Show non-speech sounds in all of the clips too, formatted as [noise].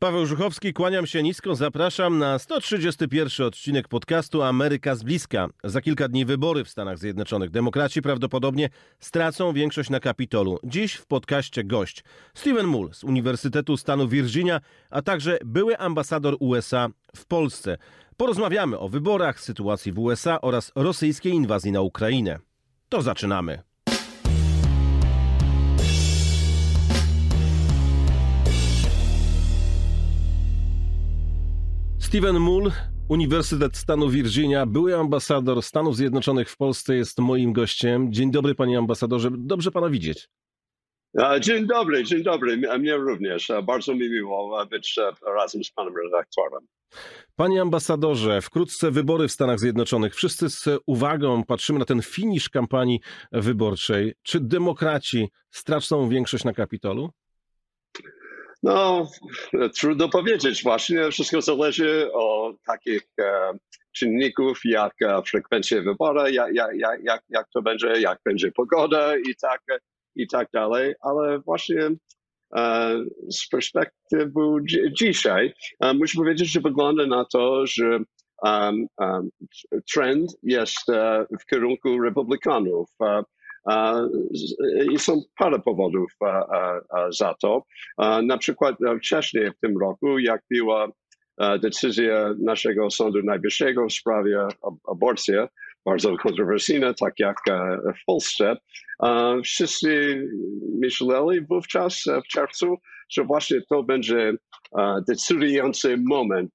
Paweł Żuchowski, kłaniam się nisko, zapraszam na 131 odcinek podcastu Ameryka z bliska. Za kilka dni wybory w Stanach Zjednoczonych. Demokraci prawdopodobnie stracą większość na Kapitolu. Dziś w podcaście gość Steven Mull z Uniwersytetu Stanu Virginia, a także były ambasador USA w Polsce. Porozmawiamy o wyborach, sytuacji w USA oraz rosyjskiej inwazji na Ukrainę. To zaczynamy. Steven Mull, Uniwersytet Stanu Virginia, były ambasador Stanów Zjednoczonych w Polsce, jest moim gościem. Dzień dobry, panie ambasadorze. Dobrze pana widzieć. Dzień dobry, dzień dobry. Mnie również. Bardzo mi miło być razem z panem redaktorem. Panie ambasadorze, wkrótce wybory w Stanach Zjednoczonych. Wszyscy z uwagą patrzymy na ten finisz kampanii wyborczej. Czy demokraci stracą większość na Kapitolu? No, trudno powiedzieć. Właśnie wszystko zależy od takich e, czynników jak e, frekwencja wyboru, jak, jak, jak, jak to będzie, jak będzie pogoda i tak, i tak dalej. Ale właśnie e, z perspektywy dzisiaj muszę powiedzieć, że wygląda na to, że trend jest w kierunku republikanów. E, i są parę powodów za to. Na przykład wcześniej w tym roku, jak była decyzja naszego Sądu Najwyższego w sprawie aborcji, bardzo kontrowersyjna, tak jak w Polsce, wszyscy myśleli wówczas w czerwcu, że właśnie to będzie decydujący moment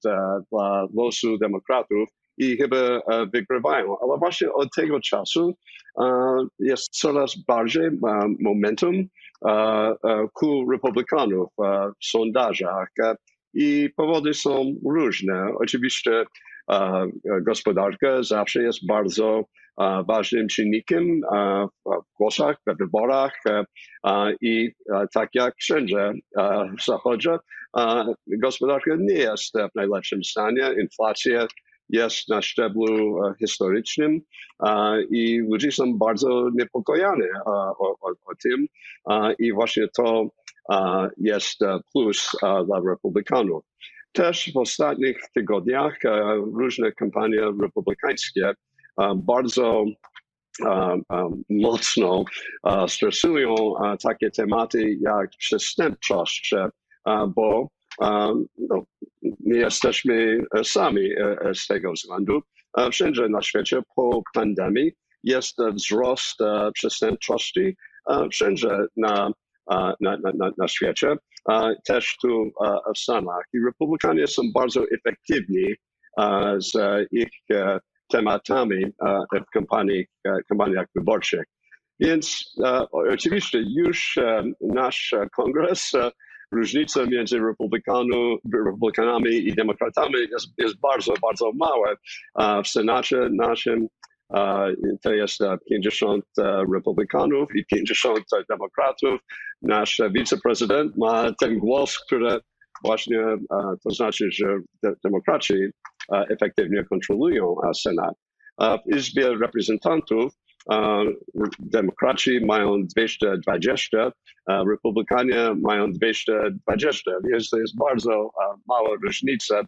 dla losu demokratów i chyba wygrywają. Ale właśnie od tego czasu jest coraz bardziej momentum ku republikanów w sondażach i powody są różne. Oczywiście gospodarka zawsze jest bardzo ważnym czynnikiem w głosach, w wyborach i tak jak wszędzie w Zachodzie, gospodarka nie jest w najlepszym stanie. Inflacja jest na szczeblu historycznym i ludzie są bardzo niepokojeni o, o, o tym i właśnie to jest plus dla republikanów. Też w ostatnich tygodniach różne kampanie republikańskie bardzo mocno stresują takie tematy jak przestępczość, bo no, nie jesteśmy sami z tego względu. Wszędzie na świecie po pandemii jest wzrost przestępczości, wszędzie na, na, na, na świecie, też tu w Stanach. I Republikanie są bardzo efektywni z ich tematami w kampanii, kampaniach wyborczych. Więc oczywiście już nasz kongres różnica między republikanami i demokratami jest, jest bardzo, bardzo mała. W Senacie naszym to jest 50 republikanów i 50 demokratów. Nasz wiceprezydent ma ten głos, który właśnie to znaczy, że demokraci efektywnie kontrolują Senat. W Izbie Reprezentantów demokraci mają 220, republikanie mają 220, więc to jest bardzo mała różnica.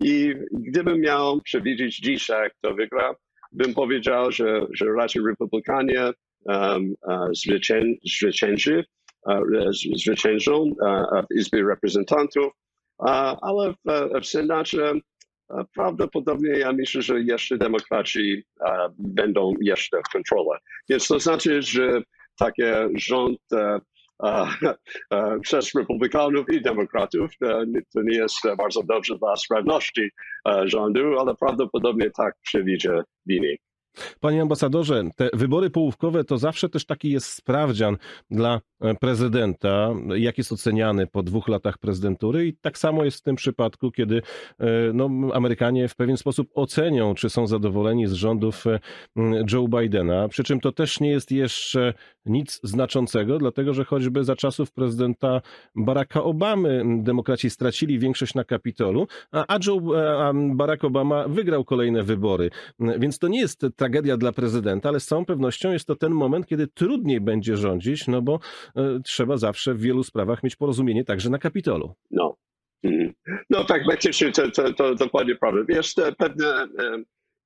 I gdybym miał przewidzieć dzisiaj, kto wygra, bym powiedział, że, że raczej republikanie um, zwycię, zwycięży, zwyciężą w Izbie Reprezentantów, ale w, w Senacie prawdopodobnie ja myślę, że jeszcze demokraci będą jeszcze w kontroli. Więc to znaczy, że taki rząd przez republikanów i demokratów to nie jest bardzo dobrze dla sprawności rządu, ale prawdopodobnie tak przewiduje wynik. Panie ambasadorze, te wybory połówkowe to zawsze też taki jest sprawdzian dla e, prezydenta, jak jest oceniany po dwóch latach prezydentury i tak samo jest w tym przypadku, kiedy e, no, Amerykanie w pewien sposób ocenią, czy są zadowoleni z rządów e, Joe Bidena, przy czym to też nie jest jeszcze nic znaczącego, dlatego że choćby za czasów prezydenta Baracka Obamy demokraci stracili większość na Kapitolu, a Joe a Barack Obama wygrał kolejne wybory. Więc to nie jest tragedia dla prezydenta, ale z całą pewnością jest to ten moment, kiedy trudniej będzie rządzić, no bo y, trzeba zawsze w wielu sprawach mieć porozumienie także na Kapitolu. No, Mhm. No tak, faktycznie to, to, to dokładnie prawda. Jest e, pewne e,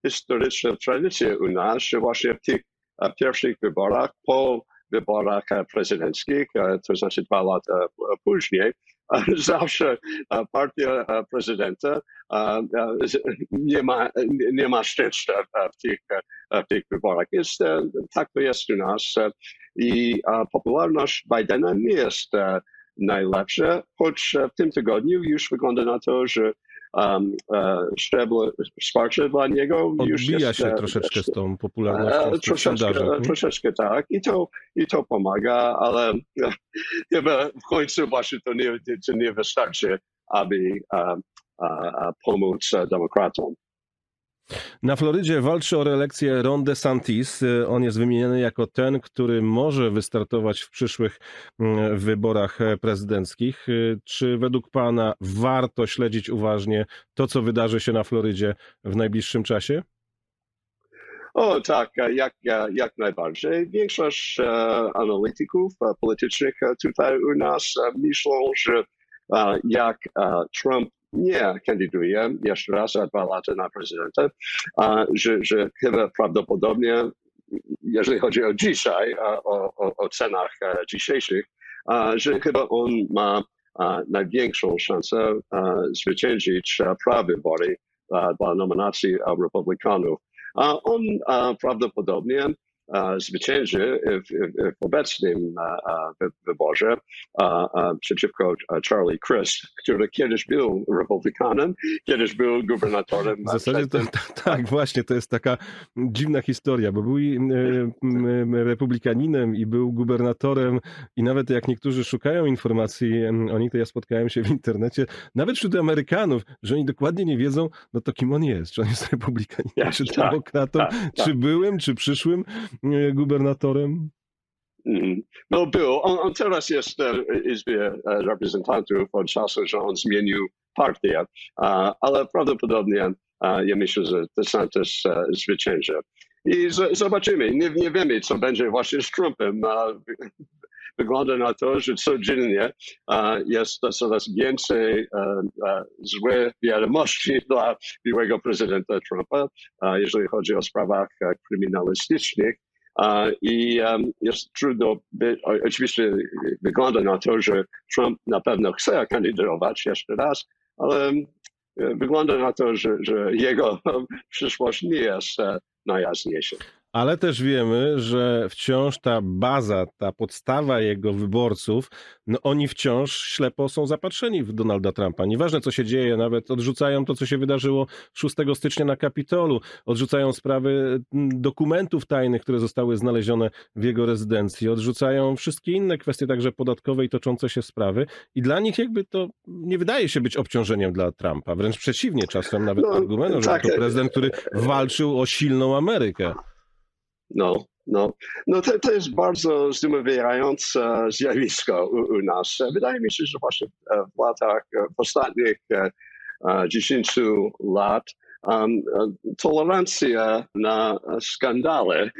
historyczna tradycja u nas, że właśnie w tych e, pierwszych wyborach, po wyborach e, prezydenckich, e, to znaczy dwa lata e, później, e, [laughs] zawsze partia prezydenta nie ma, nie- ma szczęścia w tych, w tych wyborach. Jest, e, tak to jest u nas e, i popularność Bidena nie jest e, najlepsze, choć w tym tygodniu już wygląda na to, że um, e, szczeble wsparcie dla niego już Odbija jest się e, troszeczkę z tą e, popularnością, tych troszeczkę, troszeczkę tak i to, i to pomaga, ale [laughs] e, chyba w końcu właśnie to nie, to nie wystarczy, aby e, e, e, pomóc e, demokratom. Na Florydzie walczy o reelekcję Ron DeSantis. On jest wymieniany jako ten, który może wystartować w przyszłych mm, wyborach e, prezydenckich. Y, Czy według Pana warto śledzić uważnie to, co wydarzy się na Florydzie w najbliższym czasie? O tak, e, jak, e, jak najbardziej. Większość e, analityków e, politycznych e, tutaj u nas e, myślą, że e, jak e, Trump nie kandyduje jeszcze raz za dwa lata na prezydenta, e, że, że chyba prawdopodobnie, jeżeli chodzi o dzisiaj, e, o, o, o cenach e, dzisiejszych, e, że chyba on ma największą szansę zwyciężyć prawybory e, dla nominacji republikanów. A on a, prawdopodobnie a, zwycięży w, w, w obecnym wyborze przeciwko Charlie Crist, który kiedyś był republikanem, kiedyś był gubernatorem. W zasadzie to, [laughs] tak, właśnie, to jest taka dziwna historia, bo był republikaninem i był gubernatorem i nawet jak niektórzy szukają informacji o nim, to ja spotkałem się w internecie, nawet wśród Amerykanów, że oni dokładnie nie wiedzą, no to kim on jest, czy on jest [laughs] republikaninem, Ja, czy tak, demokratą, tak, tak. czy byłym, czy przyszłym gubernatorem. Mhm. No był. On, on teraz jest w Izbie e, Reprezentantów od czasu, że on zmienił partię, ale prawdopodobnie ja myślę, że DeSantis e, zwycięży. I zobaczymy. Nie, nie wiemy, co będzie właśnie z Trumpem. Wygląda na to, że codziennie a, jest coraz więcej e, e, złych wiadomości [laughs] dla byłego prezydenta Trumpa, jeżeli chodzi o sprawach e, kryminalistycznych. I jest trudno, oczywiście wygląda na to, że Trump na pewno chce kandydować jeszcze raz, ale e, wygląda na to, że, że jego [laughs] przyszłość nie jest e, najjaśniejsza. Ale też wiemy, że wciąż ta baza, ta podstawa jego wyborców, no oni wciąż ślepo są zapatrzeni w Donalda Trumpa. Nieważne co się dzieje, nawet odrzucają to, co się wydarzyło 6 stycznia na Kapitolu, odrzucają sprawy dokumentów tajnych, które zostały znalezione w jego rezydencji, odrzucają wszystkie inne kwestie, także podatkowe i toczące się sprawy. I dla nich jakby to nie wydaje się być obciążeniem dla Trumpa. Wręcz przeciwnie, czasem nawet No, argumentem, że tak. to prezydent, który walczył o silną Amerykę. No, no, no to, to jest bardzo zdumiewające zjawisko u, u nas. Wydaje mi się, że właśnie e, w latach, e, w ostatnich e, e, 10 lat um, tolerancja na skandale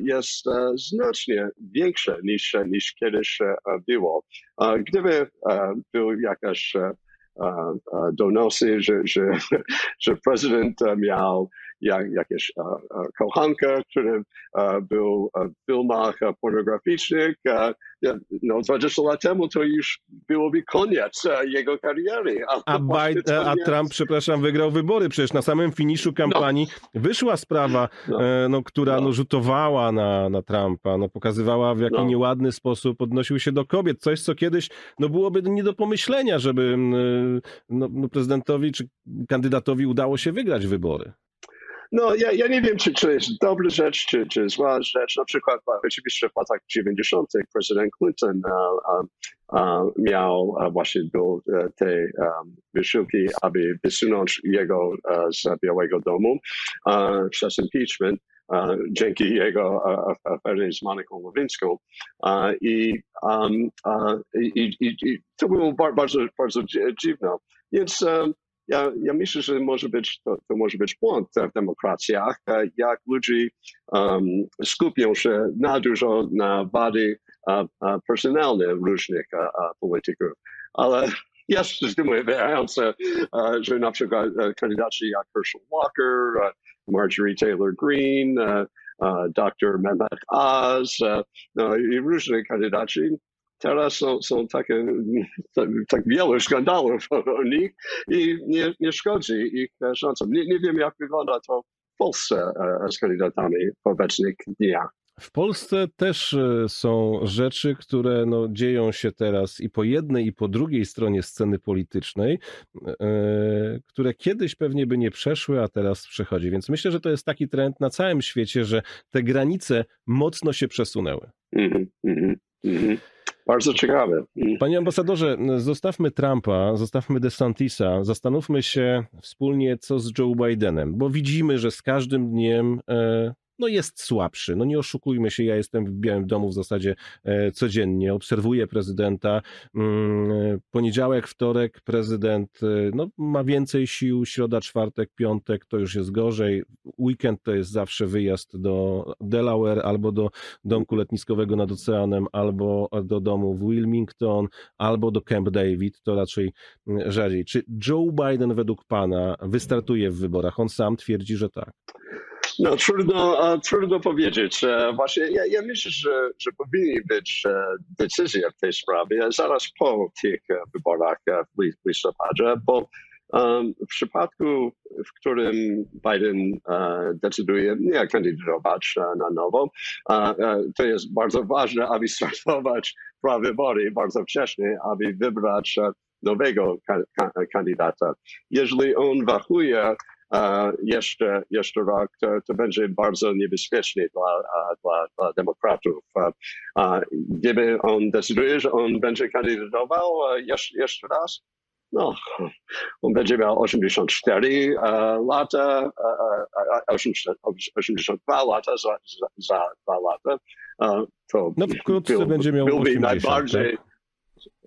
jest znacznie większa niż, niż kiedyś było. Gdyby był jakaś donosy, że, że, [laughs] że prezydent miał jak, jakieś e, e, kochanka, który e, był w filmach pornograficznych. No, 20 lat temu to już byłoby koniec jego kariery. A, właśnie Biden, a Trump, przepraszam, wygrał wybory. Przecież na samym finiszu kampanii wyszła sprawa, No. no, która No. no, rzutowała na, na Trumpa, no, pokazywała w jaki No. nieładny sposób odnosił się do kobiet. Coś, co kiedyś no, byłoby nie do pomyślenia, żeby mm, no, no, prezydentowi czy kandydatowi udało się wygrać wybory. No, ja, ja nie wiem, czy to jest dobra rzecz, czy, czy zła rzecz. Na przykład e, oczywiście w latach 90. prezydent Clinton e, e, miał e, właśnie do e, tej um, wysiłki, aby wysunąć jego e, z Białego Domu przez impeachment. e, dzięki jego aferze z Moniką Lewinską. E, I, um, i, i, i to było bar- bardzo, bardzo dzi- dziwne. Więc um, ja, ja myślę, że może być, to, to może być błąd w demokracjach, jak ludzie um, skupią się na dużo na wady e, personalne różnych e, e, polityków. Ale jest zdumiewające, że na przykład kandydaci jak Herschel Walker, Marjorie Taylor Greene, dr Mehmet Oz i różni kandydaci teraz są, są takie, tak, tak wiele skandalów o nich i nie, nie szkodzi ich szansom. Nie, nie wiem, jak wygląda to w Polsce z kandydatami w obecnych dniach. W Polsce też e, są rzeczy, które no, dzieją się teraz i po jednej, i po drugiej stronie sceny politycznej, e, które kiedyś pewnie by nie przeszły, a teraz przechodzi. Więc myślę, że to jest taki trend na całym świecie, że te granice mocno się przesunęły. Mm -hmm, -hmm. Bardzo ciekawe. Mm. Panie ambasadorze, zostawmy Trumpa, zostawmy DeSantisa, zastanówmy się wspólnie, co z Joe Bidenem, bo widzimy, że z każdym dniem e, no jest słabszy. No nie oszukujmy się, ja jestem w Białym Domu w zasadzie e, codziennie, obserwuję prezydenta. Mm, poniedziałek, wtorek prezydent e, no, ma więcej sił, środa, czwartek, piątek to już jest gorzej. Weekend to jest zawsze wyjazd do Delaware albo do domku letniskowego nad oceanem, albo do domu w Wilmington, albo do Camp David, to raczej mm, rzadziej. Czy Joe Biden według pana wystartuje w wyborach? On sam twierdzi, że tak. No trudno, trudno powiedzieć. Właśnie ja, ja myślę, że, że powinny być e, decyzje w tej sprawie zaraz po tych e, wyborach e, w listopadzie, bo w przypadku, w którym Biden decyduje nie kandydować na nowo, to jest bardzo ważne, aby [laughs] startować prawybory bardzo wcześnie, aby wybrać nowego kandydata. Jeżeli on wahuje jeszcze, jeszcze rok, to, to będzie bardzo niebezpieczne dla, dla, dla demokratów. Gdyby on decyduje, że on będzie kandydował jeszcze, jeszcze raz, no, on będzie miał 84 lata, 82 lata za, za, za dwa lata. To no wkrótce był, będzie miał byłby 80, najbardziej,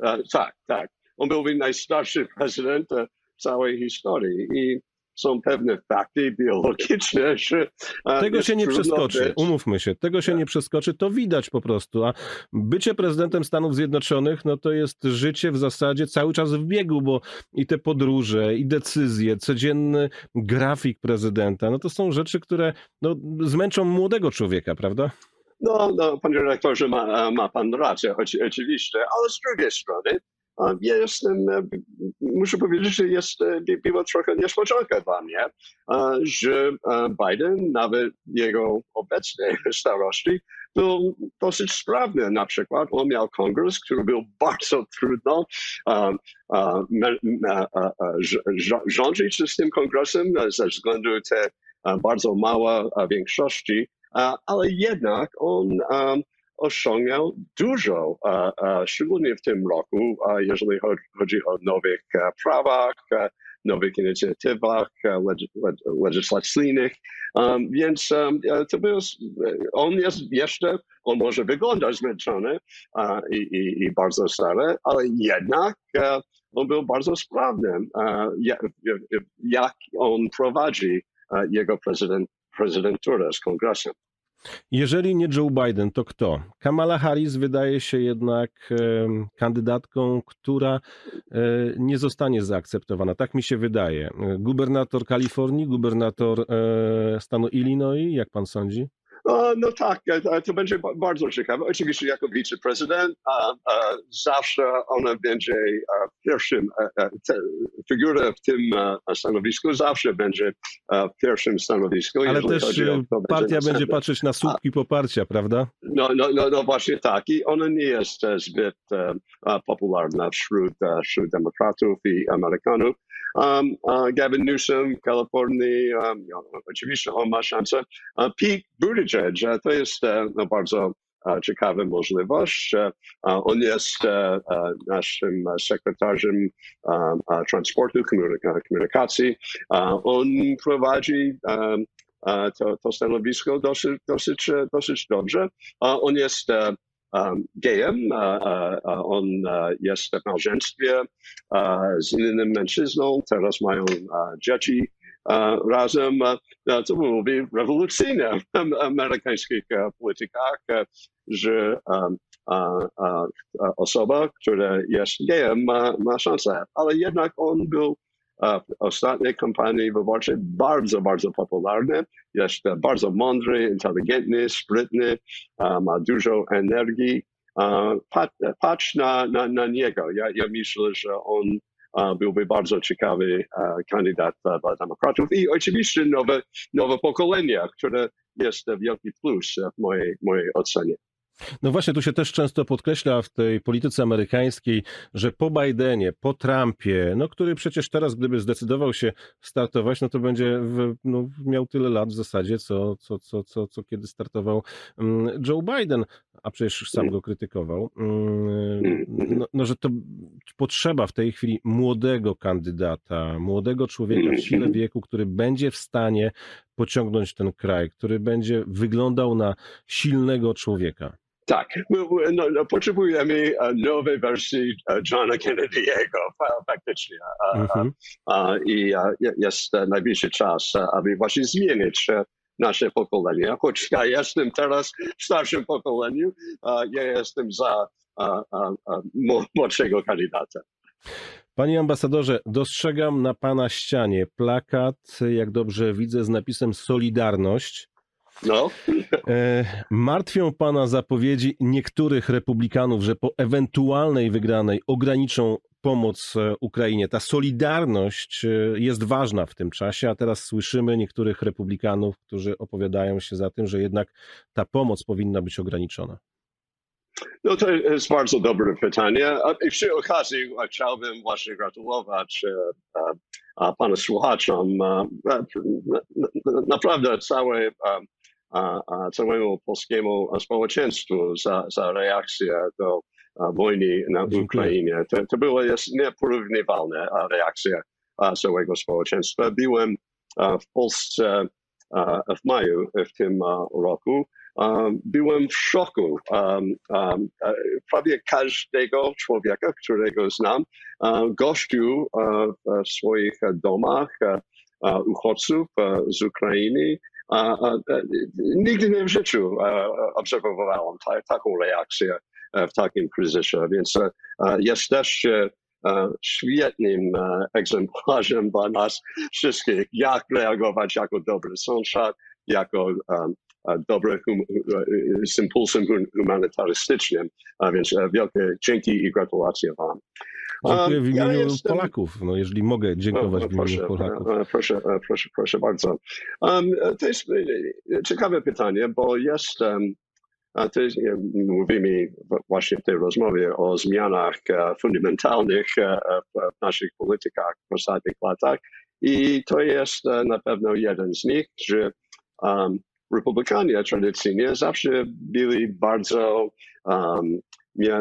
tak? tak, tak. On byłby najstarszy [laughs] prezydent w całej historii i są pewne fakty biologiczne, że. Tego się nie przeskoczy, umówmy się, tego się nie przeskoczy, to widać po prostu. A bycie prezydentem Stanów Zjednoczonych, no to jest życie w zasadzie cały czas w biegu, bo i te podróże, i decyzje, codzienny grafik prezydenta, no to są rzeczy, które no, zmęczą młodego człowieka, prawda? No, no, panie redaktorze, ma, ma pan rację, oczywiście, ale z drugiej strony, ja jestem, e, muszę powiedzieć, że jest, e, było trochę niespodzianka dla mnie, że e, Biden, nawet jego obecnej [laughs] starości, był dosyć sprawny. Na przykład on miał kongres, który był bardzo trudno rządzić z tym kongresem ze względu te bardzo małe większości, ale jednak on osiągnął dużo, szczególnie w tym roku, jeżeli chodzi o nowych e, prawach, e, nowych inicjatywach e, legislacyjnych. Um, więc um, to był, on jest jeszcze, on może wyglądać zmęczony i, i, i, bardzo stary, ale jednak on był bardzo sprawny, jak, jak on prowadzi jego prezydent, prezydenturę z kongresem. Jeżeli nie Joe Biden, to kto? Kamala Harris wydaje się jednak kandydatką, która e, nie zostanie zaakceptowana. Tak mi się wydaje. Gubernator Kalifornii, gubernator e, stanu Illinois, jak pan sądzi? No tak, e, to będzie bardzo ciekawe. Oczywiście jako wiceprezydent zawsze ona będzie pierwszym, figura w tym stanowisku zawsze będzie w pierwszym stanowisku. Ale też partia będzie patrzeć na słupki poparcia, prawda? No, no, no, no właśnie tak. I ona nie jest e, zbyt e, popularna wśród, wśród demokratów i Amerykanów. Um, uh, Gavin Newsom, Kalifornii, um, oczywiście on ma szansę. Pete Buttigieg, to jest no, bardzo ciekawa możliwość. On jest naszym sekretarzem transportu, komunikacji. On prowadzi to, to stanowisko dosyć, dosyć, dosyć dobrze. On jest gejem, on jest w małżeństwie z innym mężczyzną, teraz mają dzieci razem. To byłoby rewolucyjne w amerykańskich politykach, że osoba, która jest gejem, ma, ma szansę. Ale jednak on był w ostatniej kampanii wyborczej bardzo, bardzo popularny. Jest bardzo mądry, inteligentny, sprytny, ma dużo energii. Patrz na, na, na niego. Ja, ja myślę, że on byłby bardzo ciekawy kandydat dla demokratów i oczywiście nowe, nowe pokolenie, które jest wielki plus w mojej, mojej ocenie. No właśnie, tu się też często podkreśla w tej polityce amerykańskiej, że po Bidenie, po Trumpie, no który przecież teraz, gdyby zdecydował się startować, no to będzie w, no, miał tyle lat w zasadzie, co, co, co, co, co kiedy startował mm, Joe Biden, a przecież sam go krytykował. Mm, no, no, że to potrzeba w tej chwili młodego kandydata, młodego człowieka w sile wieku, który będzie w stanie pociągnąć ten kraj, który będzie wyglądał na silnego człowieka. Tak, no, no, potrzebujemy nowej wersji Johna Kennedy'ego faktycznie. Mhm. I jest najbliższy czas, aby właśnie zmienić nasze pokolenie. Choć ja jestem teraz w starszym pokoleniu, ja jestem za młodszego kandydata. Panie ambasadorze, dostrzegam na pana ścianie plakat, jak dobrze widzę, z napisem Solidarność. No. E, martwią pana zapowiedzi niektórych republikanów, że po ewentualnej wygranej ograniczą pomoc e, Ukrainie. Ta solidarność e, jest ważna w tym czasie, a teraz słyszymy niektórych republikanów, którzy opowiadają się za tym, że jednak ta pomoc powinna być ograniczona. No to jest bardzo dobre pytanie. I przy okazji chciałbym właśnie gratulować panu słuchaczom. Naprawdę całe całemu polskiemu społeczeństwu za, za reakcję do wojny na Ukrainie. To, to była jest nieporównywalna reakcja całego społeczeństwa. Byłem w Polsce w maju w tym roku. Byłem w szoku. Prawie każdego człowieka, którego znam, gościł w swoich domach uchodźców z Ukrainy, nigdy nie w życiu obserwowałem taką reakcję w takim kryzysie, więc jest też świetnym egzemplarzem dla nas wszystkich, jak reagować jako dobry sąsiad, jako dobry hum, z impulsem humanitarystycznym. A więc wielkie dzięki i gratulacje Wam. Dziękuję w imieniu ja jestem... Polaków, no, jeżeli mogę dziękować w imieniu proszę, Polaków. Proszę, proszę, proszę bardzo. Um, to jest ciekawe pytanie, bo jest, um, to jest, mówimy właśnie w tej rozmowie o zmianach fundamentalnych w naszych politykach w ostatnich latach i to jest na pewno jeden z nich, że um, Republikanie tradycyjnie zawsze byli bardzo um,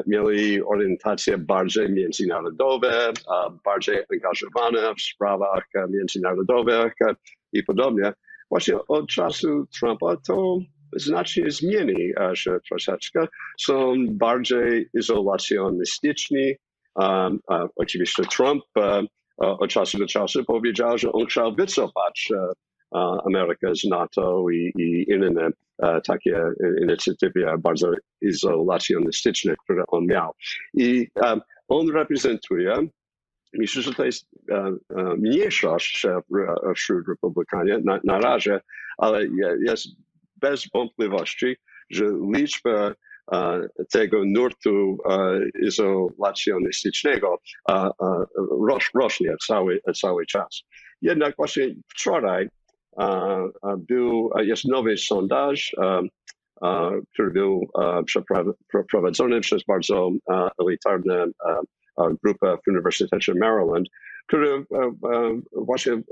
mieli orientacje bardziej międzynarodowe, bardziej angażowane w sprawach międzynarodowych i podobnie. Właśnie od czasu Trumpa to znacznie zmieni się troszeczkę. Są bardziej izolacjonistyczni. Um, oczywiście Trump uh, od czasu do czasu powiedział, że on chciał wycofać uh, Amerykę z NATO i, i inne takie inicjatywy bardzo izolacjonistyczne, które on miał. I um, on reprezentuje Myślę, że to jest mniejszość wśród Republikanie na, na razie, ale jest bez wątpliwości, że liczba tego nurtu izolacjonistycznego rośnie cały, cały czas. Jednak właśnie wczoraj był, jest nowy sondaż, który był przeprowadzony przez bardzo elitarną grupę w Uniwersytecie Maryland, który właśnie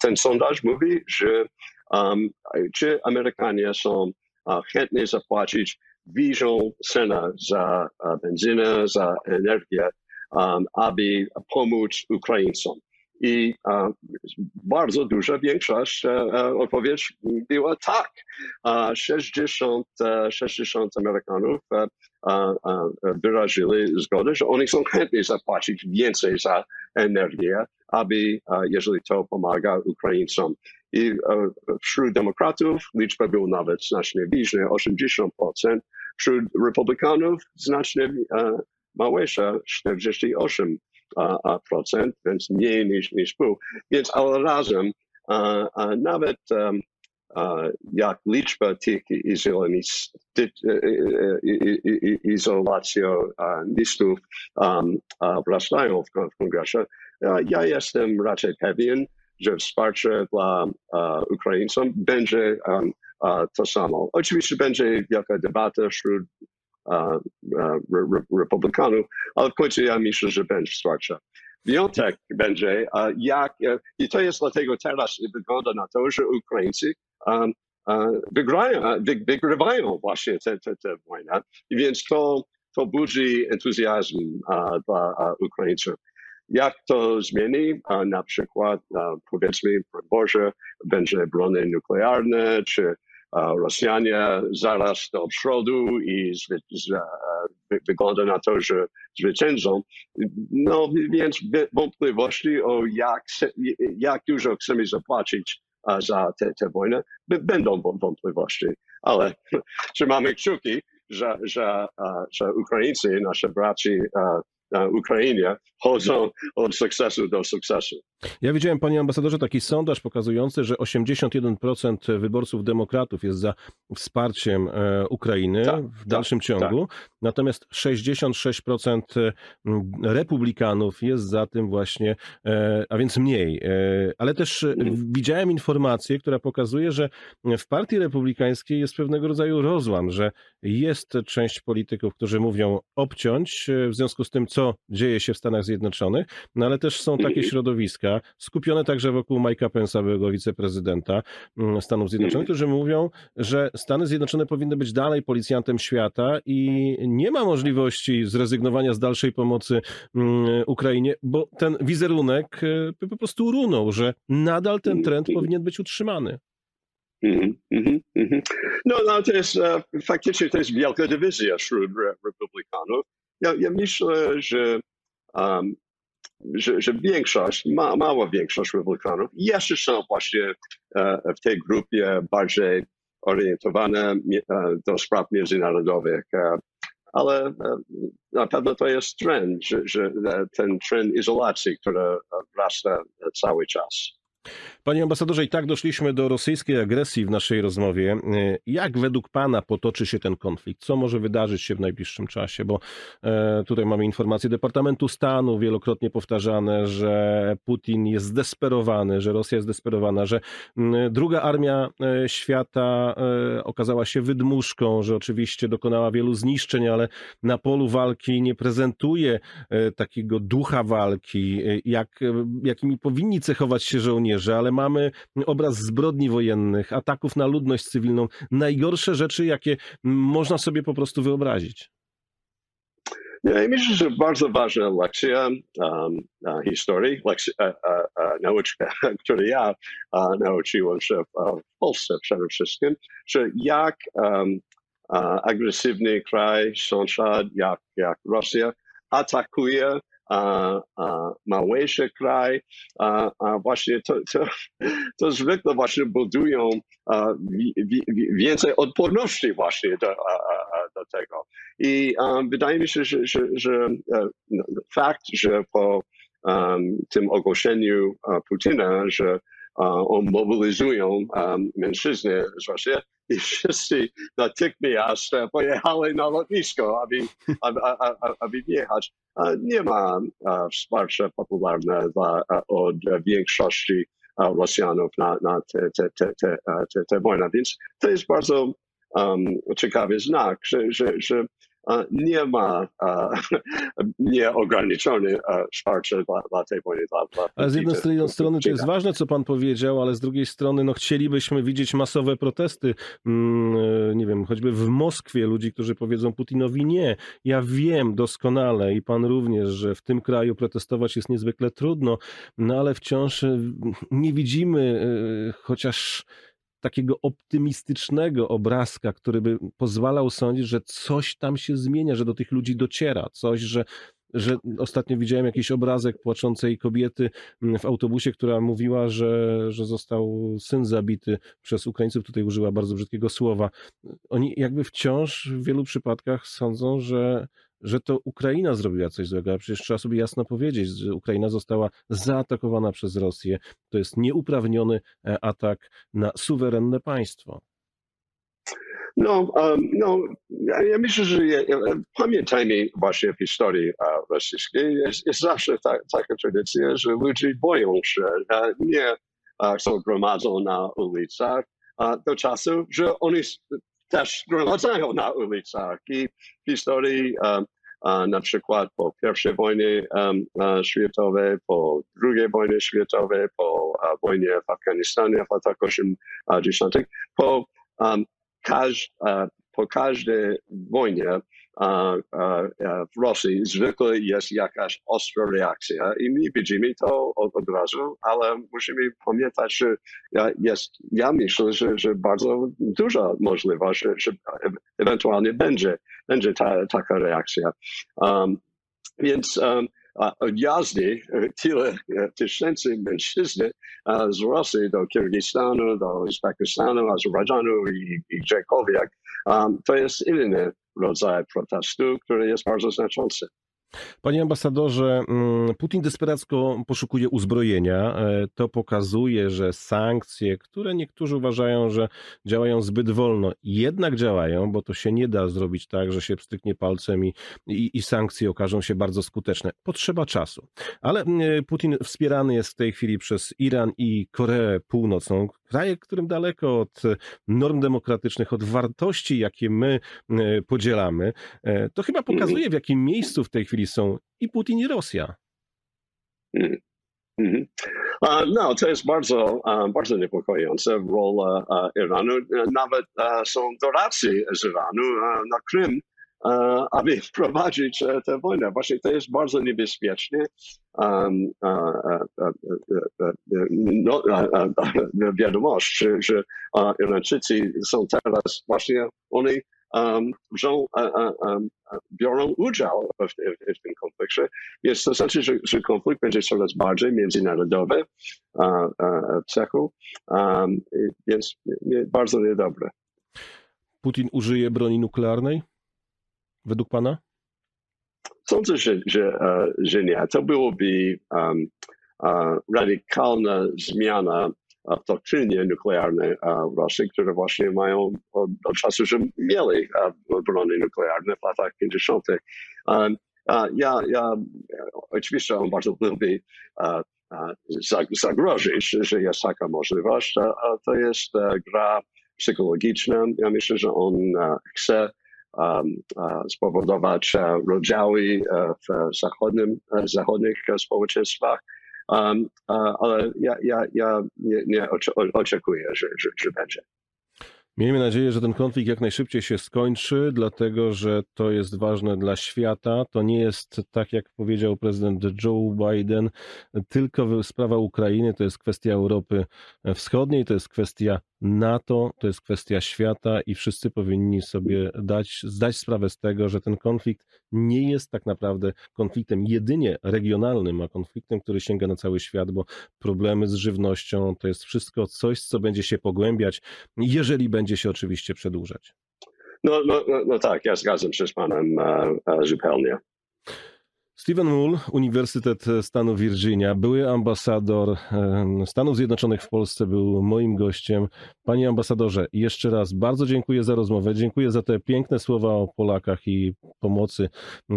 ten sondaż mówi, że um, czy Amerykanie są chętni zapłacić wyższą cenę za benzynę, za energię, um, aby pomóc Ukraińcom. I a, bardzo duża większość a, e, e, odpowiedź była tak. A, 60, 60 Amerykanów a, wyrazili zgodę, że oni są chętni zapłacić więcej za energię, aby, jeżeli to pomaga Ukraińcom. I wśród demokratów liczba była nawet znacznie wyższa, 80%, wśród republikanów znacznie e, małysza, 48%, a, a procent, więc mniej niż, niż pół. Więc ale razem a, a nawet um, a, jak liczba tych izolacjonistów um, w, kongresie, ja jestem raczej pewien, że wsparcie dla Ukraińcom będzie um, to samo. Oczywiście będzie jaka debata wśród re, republikanów, ale w końcu ja myślę, że będzie wsparcie. Wyjątek będzie, jak, i to jest dlatego teraz wygląda na to, że Ukraińcy um, wygrają, wygrywają właśnie tę wojnę, więc to, to budzi entuzjazm dla Ukraińców. Jak to zmieni? Na przykład, powiedzmy, Boże, będzie brony nuklearne, czy Rosjanie zaraz do przodu i wygląda na to, że zwyciężą. No więc wątpliwości o jak, jak dużo chcemy zapłacić za tę wojnę, będą wątpliwości. Ale [laughs] trzymamy kciuki, że, że, że Ukraińcy, nasze braci na Ukrainie chodzą od sukcesu do sukcesu. Ja widziałem, panie ambasadorze, taki sondaż pokazujący, że 81% wyborców demokratów jest za wsparciem e, Ukrainy tak, w dalszym tak, ciągu, tak. natomiast 66% republikanów jest za tym właśnie, e, a więc mniej. E, ale też Mhm. widziałem informację, która pokazuje, że w partii republikańskiej jest pewnego rodzaju rozłam, że jest część polityków, którzy mówią obciąć w związku z tym, co dzieje się w Stanach Zjednoczonych, no ale też są takie Mhm. Skupione także wokół Mike'a Pence'a, byłego wiceprezydenta mm, Stanów Zjednoczonych, którzy mówią, że Stany Zjednoczone powinny być dalej policjantem świata i nie ma możliwości zrezygnowania z dalszej pomocy mm, Ukrainie, bo ten wizerunek by po prostu runął, że nadal ten trend powinien być utrzymany. Mhm, mhm, mhm. No, no, to jest e, faktycznie to jest wielka dywizja wśród re, republikanów. Ja, ja myślę, że, um, że, że większość, ma, mała większość republikanów jeszcze są właśnie e, w tej grupie bardziej orientowane e, do spraw międzynarodowych. E, ale na pewno to jest trend, że, że ten trend izolacji, który wzrasta cały czas. Panie ambasadorze, i tak doszliśmy do rosyjskiej agresji w naszej rozmowie. E, Jak według Pana potoczy się ten konflikt? Co może wydarzyć się w najbliższym czasie? Bo e, tutaj mamy informacje Departamentu Stanu, wielokrotnie powtarzane, że Putin jest zdesperowany, że Rosja jest zdesperowana, że druga armia e, świata e, okazała się wydmuszką, że oczywiście dokonała wielu zniszczeń, ale na polu walki nie prezentuje takiego ducha walki, jak, jakimi powinni cechować się żołnierze, ale mamy obraz zbrodni wojennych, ataków na ludność cywilną, najgorsze rzeczy, jakie można sobie po prostu wyobrazić. Ja myślę, że bardzo ważna lekcja um, historii, lekcja, uh, uh, uh, nauczka, [laughs] której ja uh, nauczyłem się w, Polsce przede wszystkim, że jak um, agresywny kraj, sąsiad, jak, jak Rosja, atakuje a, a małejszy kraj, a, właśnie to, to, to zwykle właśnie budują więcej odporności właśnie do, do tego. I wydaje mi się, że, że, że e, no, fakt, że po tym ogłoszeniu Putina, że on mobilizują mężczyzny z Rosji i wszyscy natychmiast pojechali na lotnisko, aby, aby, aby, aby wjechać. Nie ma wsparcia popularne dla, e, od większości Rosjanów na, na te, te, te, te, te, te wojnę. Więc to jest bardzo um, ciekawy znak, że, że, że nie ma e, [laughs] nieograniczone e, wsparcia dla, dla tej wojny. Dla, dla Ale z jednej strony, to jest ważne, co pan powiedział, ale z drugiej strony no, chcielibyśmy widzieć masowe protesty, mm, e, nie wiem, choćby w Moskwie ludzi, którzy powiedzą Putinowi nie. Ja wiem doskonale i pan również, że w tym kraju protestować jest niezwykle trudno, no ale wciąż e, nie widzimy e, chociaż takiego optymistycznego obrazka, który by pozwalał sądzić, że coś tam się zmienia, że do tych ludzi dociera, coś, że że ostatnio widziałem jakiś obrazek płaczącej kobiety w autobusie, która mówiła, że, że został syn zabity przez Ukraińców. Tutaj użyła bardzo brzydkiego słowa. Oni jakby wciąż w wielu przypadkach sądzą, że, że to Ukraina zrobiła coś złego, a przecież trzeba sobie jasno powiedzieć, że Ukraina została zaatakowana przez Rosję. To jest nieuprawniony e, atak na suwerenne państwo. No, um, no ja, ja myślę, że je, pamiętajmy właśnie w historii uh, rosyjskiej, jest, jest zawsze ta, taka tradycja, że ludzie boją się, uh, nie uh, są gromadzą na ulicach do czasu, że oni też gromadzają na ulicach. I w historii na przykład po pierwszej wojnie um, światowej, po drugiej wojnie światowej, po wojnie w Afganistanie w latach 80., po um, każ, po każdej wojnie w Rosji zwykle jest jakaś ostra reakcja i my widzimy to od, od razu, ale musimy pamiętać, że jest, ja myślę, że, że bardzo duża możliwość, że, że ewentualnie będzie, będzie ta, taka reakcja. Um, więc um, od tyle tysięcy mężczyzn z Rosji do Kirgistanu, do Uzbekistanu, Azerbejdżanu i, i um, to jest inny rodzaj protestu, który jest bardzo znaczący. Panie ambasadorze, mm, Putin desperacko poszukuje uzbrojenia. E, to pokazuje, że sankcje, które niektórzy uważają, że działają zbyt wolno, jednak działają, bo to się nie da zrobić tak, że się pstryknie palcem i, i, i sankcje okażą się bardzo skuteczne. Potrzeba czasu. Ale mm, Putin wspierany jest w tej chwili przez Iran i Koreę Północną, kraje, którym daleko od norm demokratycznych, od wartości, jakie my mm, podzielamy. E, to chyba pokazuje, w jakim miejscu w tej chwili są i Putin, i Rosja. Mm. Mm. Uh, no, to jest bardzo, bardzo niepokojące rola Iranu. Nawet są doradcy z Iranu na Krym, aby [laughs] wprowadzić tę wojnę. Właśnie to jest bardzo niebezpieczne. Um, no, wiadomość, że, Irańczycy są teraz właśnie oni biorą udział w, w, tym konflikcie. Więc to znaczy, że, że konflikt będzie coraz bardziej międzynarodowy w cechu, więc bardzo niedobre. Putin użyje broni nuklearnej? Według pana? Sądzę, że, że, że nie. To byłoby um, radykalna zmiana w doktrynie nuklearnej w Rosji, które właśnie mają od, od czasu, że mieli broni nuklearne w latach 50. Ja, ja oczywiście on bardzo lubi zagrozić, że jest taka możliwość. To jest gra psychologiczna. Ja myślę, że on chce spowodować rozdziały w zachodnim, zachodnich społeczeństwach Um, ale ja, ja, ja nie, nie oczekuję, że, że, że będzie. Miejmy nadzieję, że ten konflikt jak najszybciej się skończy, dlatego że to jest ważne dla świata. To nie jest tak, jak powiedział prezydent Joe Biden, tylko sprawa Ukrainy, to jest kwestia Europy Wschodniej, to jest kwestia NATO, to jest kwestia świata i wszyscy powinni sobie dać, zdać sprawę z tego, że ten konflikt nie jest tak naprawdę konfliktem jedynie regionalnym, a konfliktem, który sięga na cały świat, bo problemy z żywnością to jest wszystko coś, co będzie się pogłębiać, jeżeli będzie się oczywiście przedłużać. No, no, no, no tak, ja zgadzam się z panem e, e, zupełnie. Stephen Mull, Uniwersytet Stanu Virginia, były ambasador Stanów Zjednoczonych w Polsce, był moim gościem. Panie ambasadorze, jeszcze raz bardzo dziękuję za rozmowę. Dziękuję za te piękne słowa o Polakach i pomocy,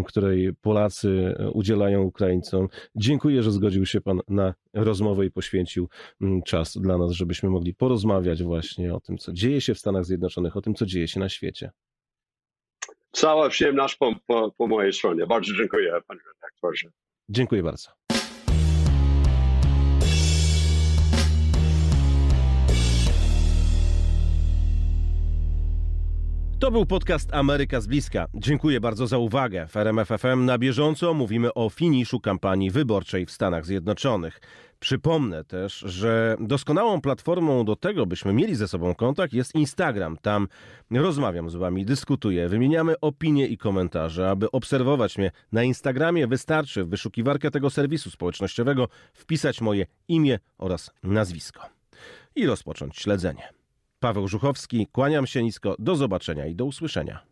której Polacy udzielają Ukraińcom. Dziękuję, że zgodził się Pan na rozmowę i poświęcił czas dla nas, żebyśmy mogli porozmawiać właśnie o tym, co dzieje się w Stanach Zjednoczonych, o tym, co dzieje się na świecie. Cała przyjemność po, po, po mojej stronie. Bardzo dziękuję, panie redaktorze. Dziękuję bardzo. To był podcast Ameryka z bliska. Dziękuję bardzo za uwagę. W RMFFM na bieżąco mówimy o finiszu kampanii wyborczej w Stanach Zjednoczonych. Przypomnę też, że doskonałą platformą do tego, byśmy mieli ze sobą kontakt, jest Instagram. Tam rozmawiam z wami, dyskutuję, wymieniamy opinie i komentarze. Aby obserwować mnie na Instagramie, wystarczy w wyszukiwarkę tego serwisu społecznościowego wpisać moje imię oraz nazwisko i rozpocząć śledzenie. Paweł Żuchowski, kłaniam się nisko, do zobaczenia i do usłyszenia.